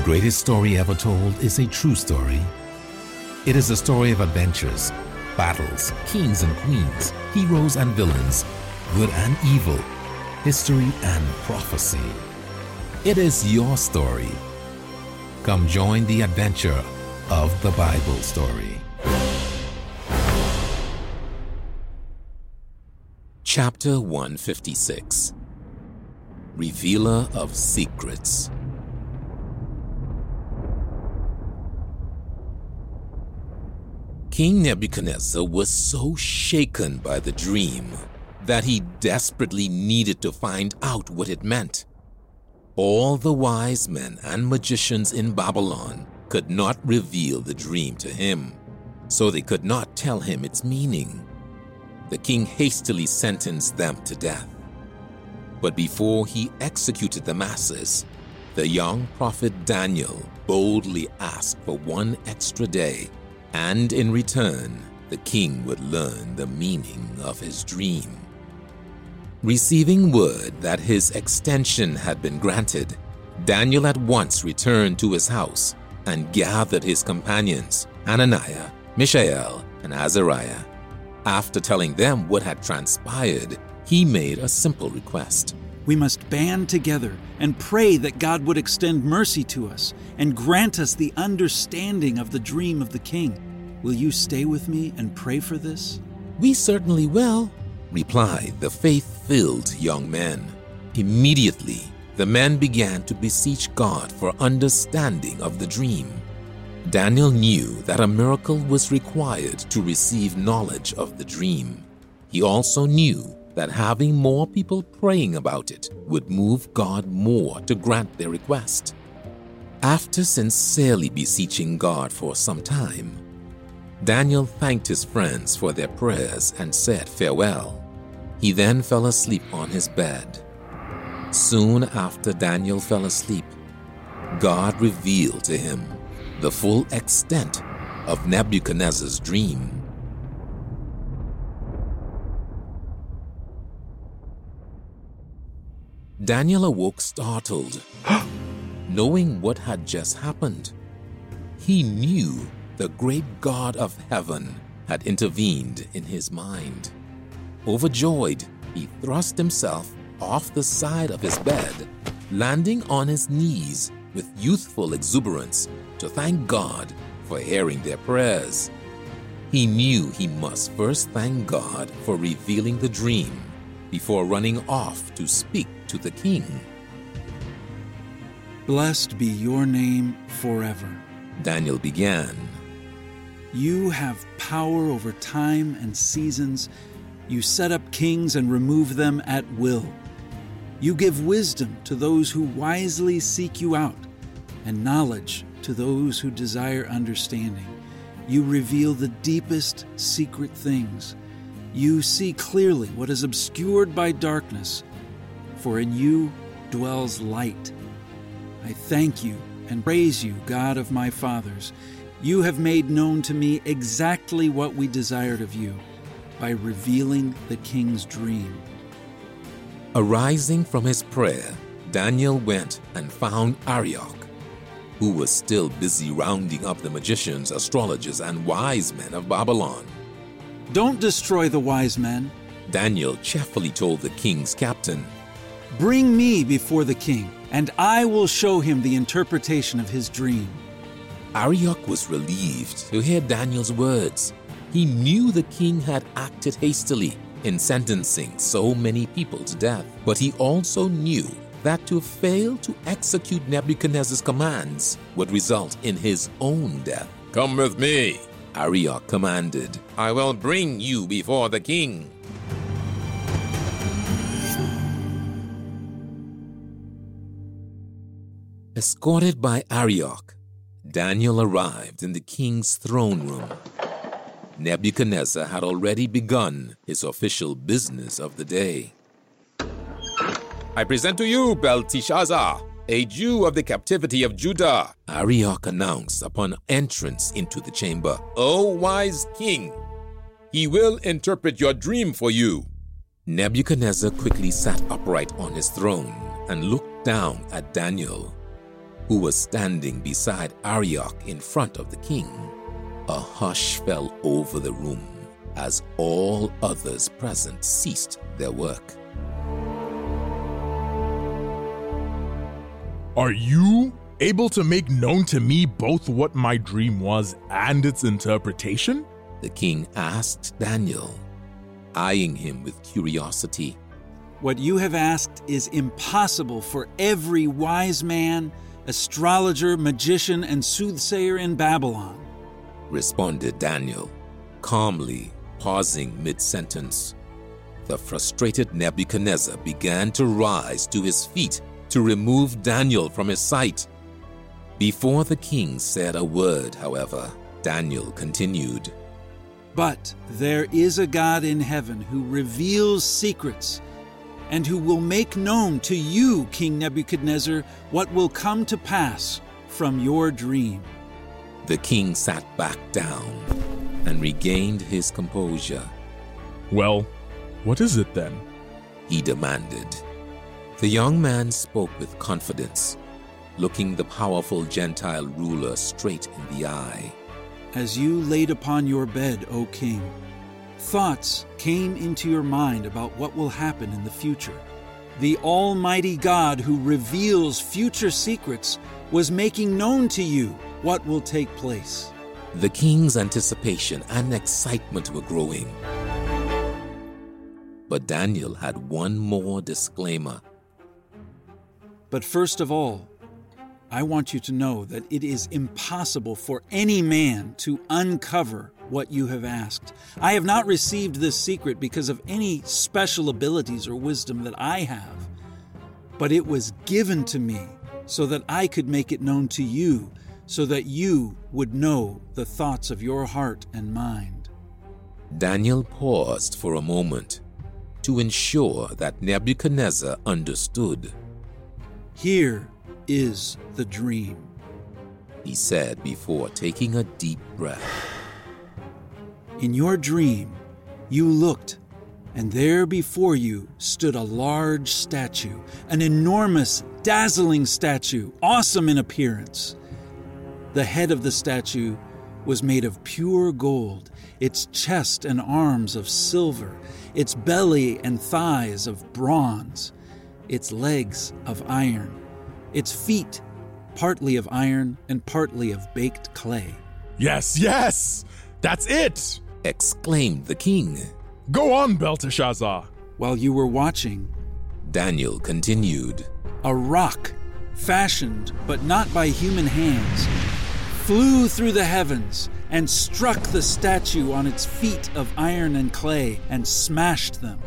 The greatest story ever told is a true story. It is a story of adventures, battles, kings and queens, heroes and villains, good and evil, history and prophecy. It is your story. Come join the adventure of the Bible story. Chapter 156 Revealer of Secrets King Nebuchadnezzar was so shaken by the dream that he desperately needed to find out what it meant. All the wise men and magicians in Babylon could not reveal the dream to him, so they could not tell him its meaning. The king hastily sentenced them to death. But before he executed the masses, the young prophet Daniel boldly asked for one extra day and in return, the king would learn the meaning of his dream. Receiving word that his extension had been granted, Daniel at once returned to his house and gathered his companions, Hananiah, Mishael, and Azariah. After telling them what had transpired, he made a simple request. We must band together and pray that God would extend mercy to us and grant us the understanding of the dream of the king. Will you stay with me and pray for this? We certainly will, replied the faith filled young men. Immediately, the men began to beseech God for understanding of the dream. Daniel knew that a miracle was required to receive knowledge of the dream. He also knew that having more people praying about it would move God more to grant their request. After sincerely beseeching God for some time, Daniel thanked his friends for their prayers and said farewell. He then fell asleep on his bed. Soon after Daniel fell asleep, God revealed to him the full extent of Nebuchadnezzar's dream. Daniel awoke startled, knowing what had just happened. He knew the great God of heaven had intervened in his mind. Overjoyed, he thrust himself off the side of his bed, landing on his knees with youthful exuberance to thank God for hearing their prayers. He knew he must first thank God for revealing the dream before running off to speak to the king. Blessed be your name forever. Daniel began. You have power over time and seasons. You set up kings and remove them at will. You give wisdom to those who wisely seek you out, and knowledge to those who desire understanding. You reveal the deepest secret things. You see clearly what is obscured by darkness, for in you dwells light. I thank you and praise you, God of my fathers. You have made known to me exactly what we desired of you by revealing the king's dream. Arising from his prayer, Daniel went and found Arioch, who was still busy rounding up the magicians, astrologers, and wise men of Babylon. Don't destroy the wise men, Daniel cheerfully told the king's captain. Bring me before the king, and I will show him the interpretation of his dream. Arioch was relieved to hear Daniel's words. He knew the king had acted hastily in sentencing so many people to death, but he also knew that to fail to execute Nebuchadnezzar's commands would result in his own death. Come with me, Arioch commanded. I will bring you before the king. Escorted by Arioch, Daniel arrived in the king's throne room. Nebuchadnezzar had already begun his official business of the day. I present to you Belteshazzar, a Jew of the captivity of Judah, Arioch announced upon entrance into the chamber. O wise king, he will interpret your dream for you. Nebuchadnezzar quickly sat upright on his throne and looked down at Daniel who was standing beside Arioch in front of the king. A hush fell over the room as all others present ceased their work. Are you able to make known to me both what my dream was and its interpretation? The king asked Daniel, eyeing him with curiosity. What you have asked is impossible for every wise man, astrologer, magician, and soothsayer in Babylon, responded Daniel, calmly pausing mid sentence. The frustrated Nebuchadnezzar began to rise to his feet to remove Daniel from his sight. Before the king said a word, however, Daniel continued But there is a God in heaven who reveals secrets and who will make known to you, King Nebuchadnezzar, what will come to pass from your dream. The king sat back down and regained his composure. Well, what is it then? He demanded. The young man spoke with confidence, looking the powerful Gentile ruler straight in the eye. As you laid upon your bed, O king, thoughts came into your mind about what will happen in the future. The Almighty God who reveals future secrets was making known to you what will take place. The king's anticipation and excitement were growing. But Daniel had one more disclaimer but first of all, I want you to know that it is impossible for any man to uncover what you have asked. I have not received this secret because of any special abilities or wisdom that I have, but it was given to me so that I could make it known to you, so that you would know the thoughts of your heart and mind. Daniel paused for a moment to ensure that Nebuchadnezzar understood. Here is the dream, he said before taking a deep breath. In your dream, you looked, and there before you stood a large statue, an enormous, dazzling statue, awesome in appearance. The head of the statue was made of pure gold, its chest and arms of silver, its belly and thighs of bronze its legs of iron, its feet partly of iron and partly of baked clay. Yes, yes! That's it! Exclaimed the king. Go on, Belteshazzar. While you were watching, Daniel continued. A rock, fashioned but not by human hands, flew through the heavens and struck the statue on its feet of iron and clay and smashed them.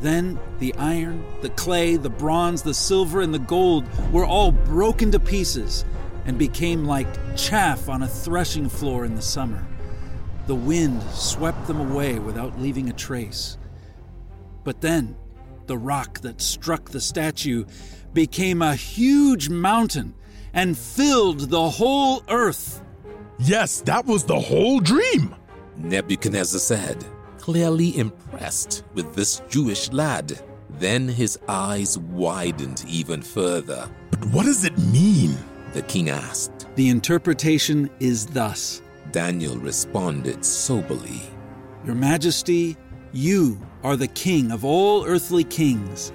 Then the iron, the clay, the bronze, the silver, and the gold were all broken to pieces and became like chaff on a threshing floor in the summer. The wind swept them away without leaving a trace. But then the rock that struck the statue became a huge mountain and filled the whole earth. Yes, that was the whole dream, Nebuchadnezzar said clearly impressed with this Jewish lad. Then his eyes widened even further. But what does it mean? The king asked. The interpretation is thus Daniel responded soberly Your Majesty, you are the king of all earthly kings.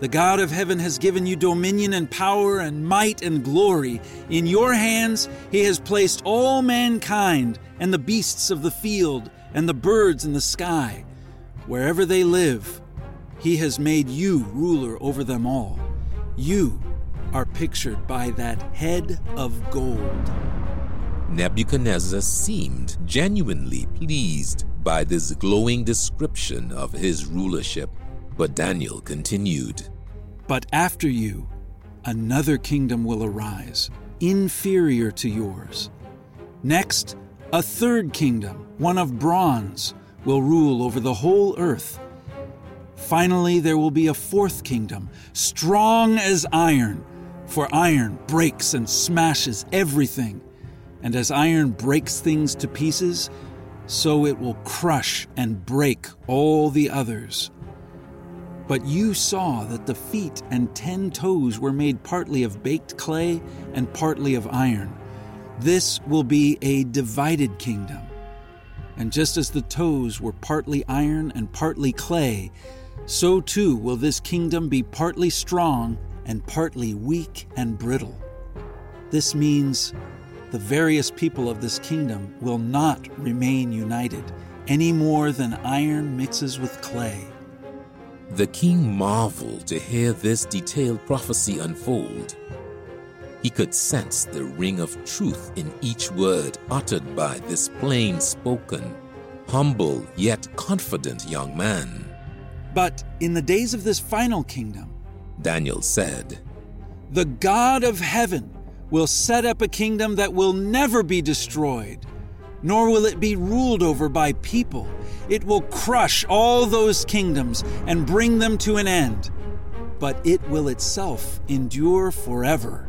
The God of heaven has given you dominion and power and might and glory. In your hands, he has placed all mankind and the beasts of the field and the birds in the sky. Wherever they live, He has made you ruler over them all. You are pictured by that head of gold. Nebuchadnezzar seemed genuinely pleased by this glowing description of his rulership, but Daniel continued But after you, another kingdom will arise, inferior to yours. Next, a third kingdom, one of bronze, will rule over the whole earth. Finally, there will be a fourth kingdom, strong as iron, for iron breaks and smashes everything. And as iron breaks things to pieces, so it will crush and break all the others. But you saw that the feet and ten toes were made partly of baked clay and partly of iron. This will be a divided kingdom. And just as the toes were partly iron and partly clay, so too will this kingdom be partly strong and partly weak and brittle. This means the various people of this kingdom will not remain united any more than iron mixes with clay. The king marveled to hear this detailed prophecy unfold. He could sense the ring of truth in each word uttered by this plain spoken, humble yet confident young man. But in the days of this final kingdom, Daniel said, the God of heaven will set up a kingdom that will never be destroyed, nor will it be ruled over by people. It will crush all those kingdoms and bring them to an end, but it will itself endure forever.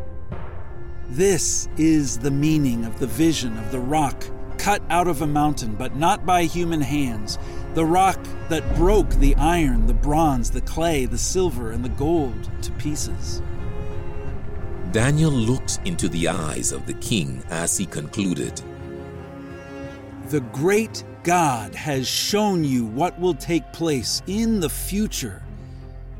This is the meaning of the vision of the rock cut out of a mountain, but not by human hands, the rock that broke the iron, the bronze, the clay, the silver, and the gold to pieces. Daniel looked into the eyes of the king as he concluded The great God has shown you what will take place in the future.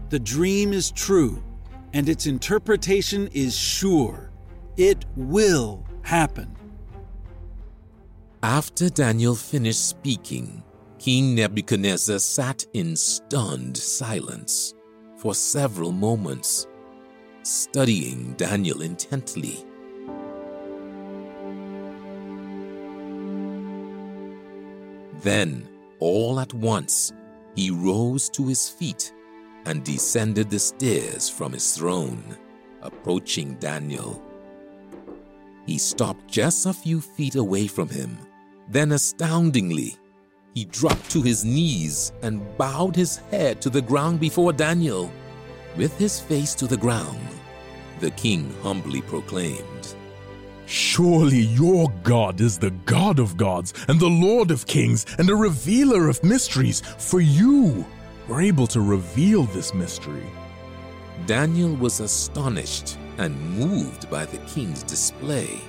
The dream is true, and its interpretation is sure. It will happen. After Daniel finished speaking, King Nebuchadnezzar sat in stunned silence for several moments studying Daniel intently. Then, all at once, he rose to his feet and descended the stairs from his throne, approaching Daniel. He stopped just a few feet away from him. Then, astoundingly, he dropped to his knees and bowed his head to the ground before Daniel. With his face to the ground, the king humbly proclaimed, Surely your God is the God of gods and the Lord of kings and a revealer of mysteries, for you were able to reveal this mystery. Daniel was astonished and moved by the king's display,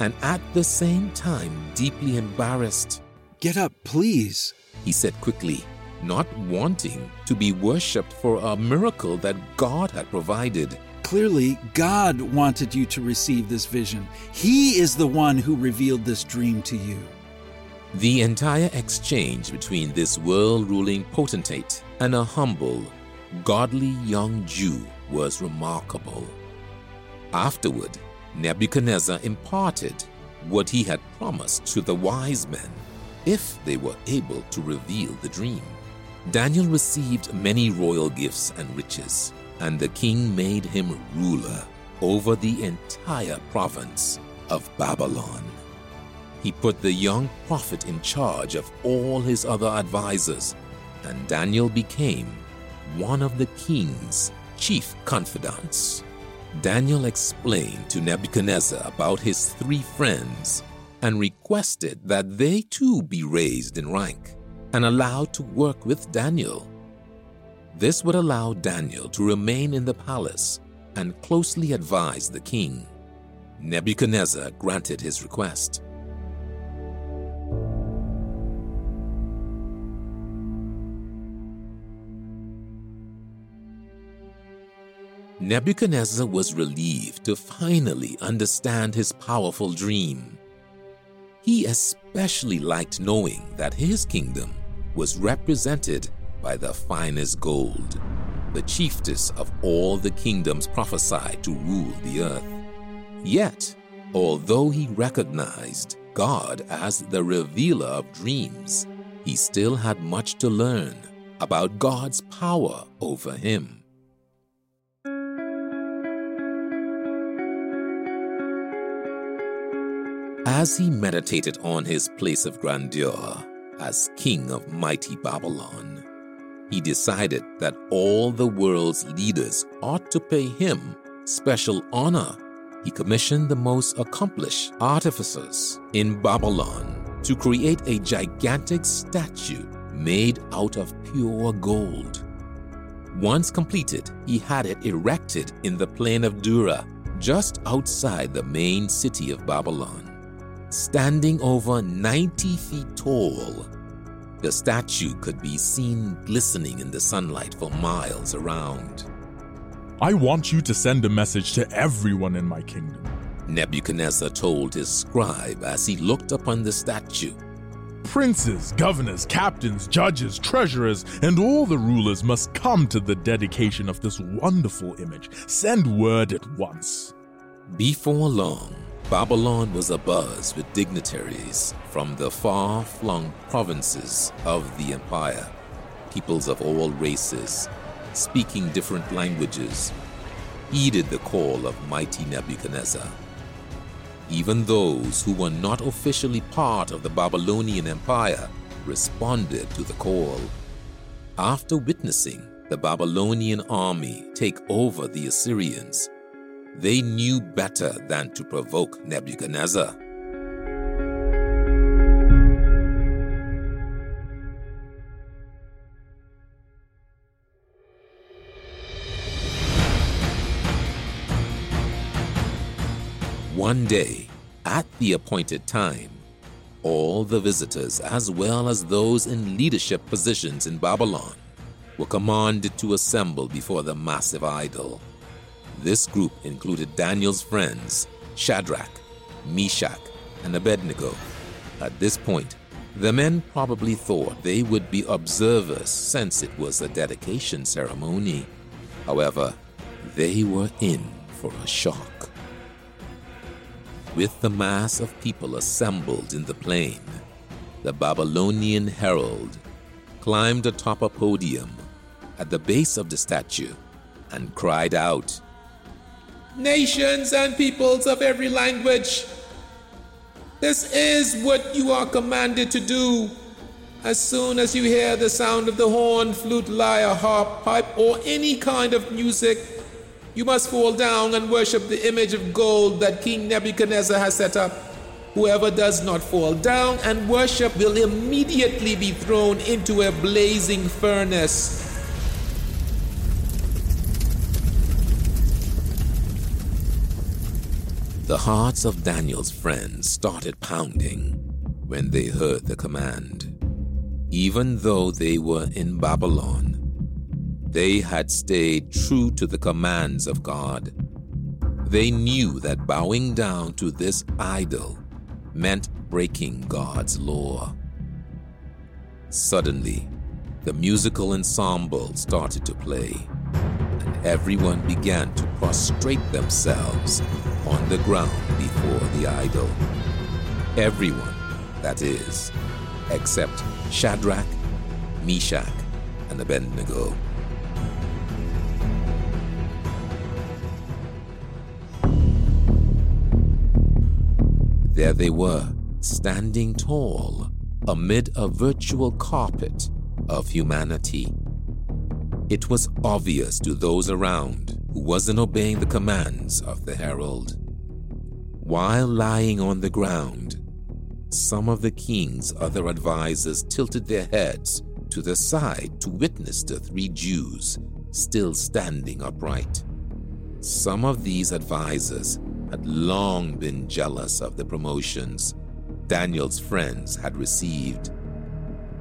and at the same time deeply embarrassed. Get up, please, he said quickly not wanting to be worshipped for a miracle that God had provided. Clearly, God wanted you to receive this vision. He is the one who revealed this dream to you. The entire exchange between this world ruling potentate and a humble, godly young Jew was remarkable. Afterward, Nebuchadnezzar imparted what he had promised to the wise men if they were able to reveal the dream. Daniel received many royal gifts and riches, and the king made him ruler over the entire province of Babylon. He put the young prophet in charge of all his other advisers, and Daniel became one of the king's chief confidants. Daniel explained to Nebuchadnezzar about his three friends and requested that they too be raised in rank and allowed to work with Daniel. This would allow Daniel to remain in the palace and closely advise the king. Nebuchadnezzar granted his request. Nebuchadnezzar was relieved to finally understand his powerful dream. He especially liked knowing that his kingdom was represented by the finest gold, the chiefest of all the kingdoms prophesied to rule the earth. Yet, although he recognized God as the revealer of dreams, he still had much to learn about God's power over him. As he meditated on his place of grandeur, as king of mighty Babylon, he decided that all the world's leaders ought to pay him special honor. He commissioned the most accomplished artificers in Babylon to create a gigantic statue made out of pure gold. Once completed, he had it erected in the plain of Dura, just outside the main city of Babylon. Standing over 90 feet tall, the statue could be seen glistening in the sunlight for miles around. I want you to send a message to everyone in my kingdom. Nebuchadnezzar told his scribe as he looked upon the statue. Princes, governors, captains, judges, treasurers, and all the rulers must come to the dedication of this wonderful image. Send word at once. Before long, Babylon was abuzz with dignitaries from the far flung provinces of the empire, peoples of all races, speaking different languages, heeded the call of mighty Nebuchadnezzar. Even those who were not officially part of the Babylonian Empire responded to the call. After witnessing the Babylonian army take over the Assyrians, they knew better than to provoke Nebuchadnezzar. One day, at the appointed time, all the visitors, as well as those in leadership positions in Babylon, were commanded to assemble before the massive idol. This group included Daniel's friends, Shadrach, Meshach, and Abednego. At this point, the men probably thought they would be observers since it was a dedication ceremony. However, they were in for a shock. With the mass of people assembled in the plain, the Babylonian herald climbed atop a podium at the base of the statue and cried out, Nations and peoples of every language, this is what you are commanded to do. As soon as you hear the sound of the horn, flute, lyre, harp, pipe, or any kind of music, you must fall down and worship the image of gold that King Nebuchadnezzar has set up. Whoever does not fall down and worship will immediately be thrown into a blazing furnace. The hearts of Daniel's friends started pounding when they heard the command. Even though they were in Babylon, they had stayed true to the commands of God. They knew that bowing down to this idol meant breaking God's law. Suddenly, the musical ensemble started to play, and everyone began to prostrate themselves on the ground before the idol. Everyone, that is, except Shadrach, Meshach, and Abednego. There they were, standing tall amid a virtual carpet of humanity. It was obvious to those around who wasn't obeying the commands of the herald. While lying on the ground, some of the king's other advisers tilted their heads to the side to witness the three Jews still standing upright. Some of these advisers had long been jealous of the promotions Daniel's friends had received.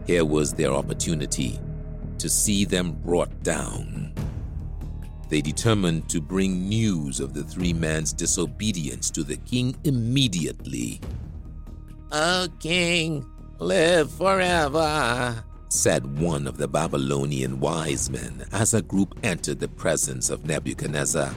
Here was their opportunity to see them brought down. They determined to bring news of the three men's disobedience to the king immediately. O king, live forever, said one of the Babylonian wise men as a group entered the presence of Nebuchadnezzar.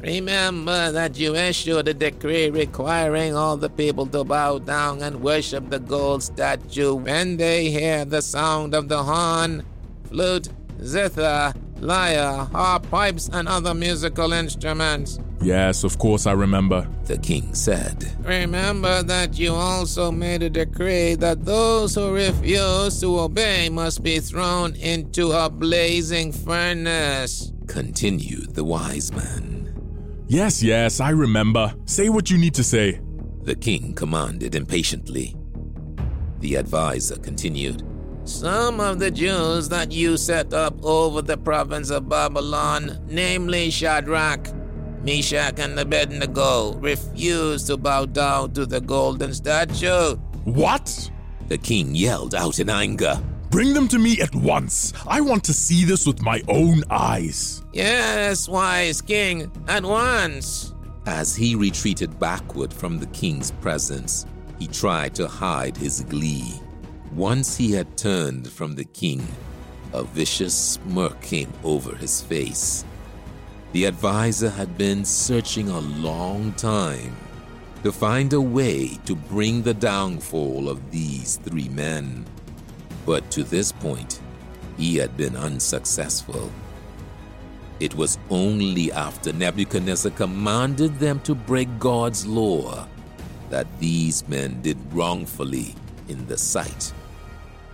Remember that you issued a decree requiring all the people to bow down and worship the gold statue when they hear the sound of the horn, flute, zither, lyre, harp, pipes, and other musical instruments. Yes, of course I remember. The king said, Remember that you also made a decree that those who refuse to obey must be thrown into a blazing furnace. Continued the wise man. Yes, yes, I remember. Say what you need to say. The king commanded impatiently. The adviser continued, Some of the Jews that you set up over the province of Babylon, namely Shadrach, Meshach, and Abednego, refused to bow down to the golden statue. What? The king yelled out in anger. Bring them to me at once. I want to see this with my own eyes. Yes, wise king, at once. As he retreated backward from the king's presence, he tried to hide his glee. Once he had turned from the king, a vicious smirk came over his face. The advisor had been searching a long time to find a way to bring the downfall of these three men. But to this point, he had been unsuccessful. It was only after Nebuchadnezzar commanded them to break God's law that these men did wrongfully in the sight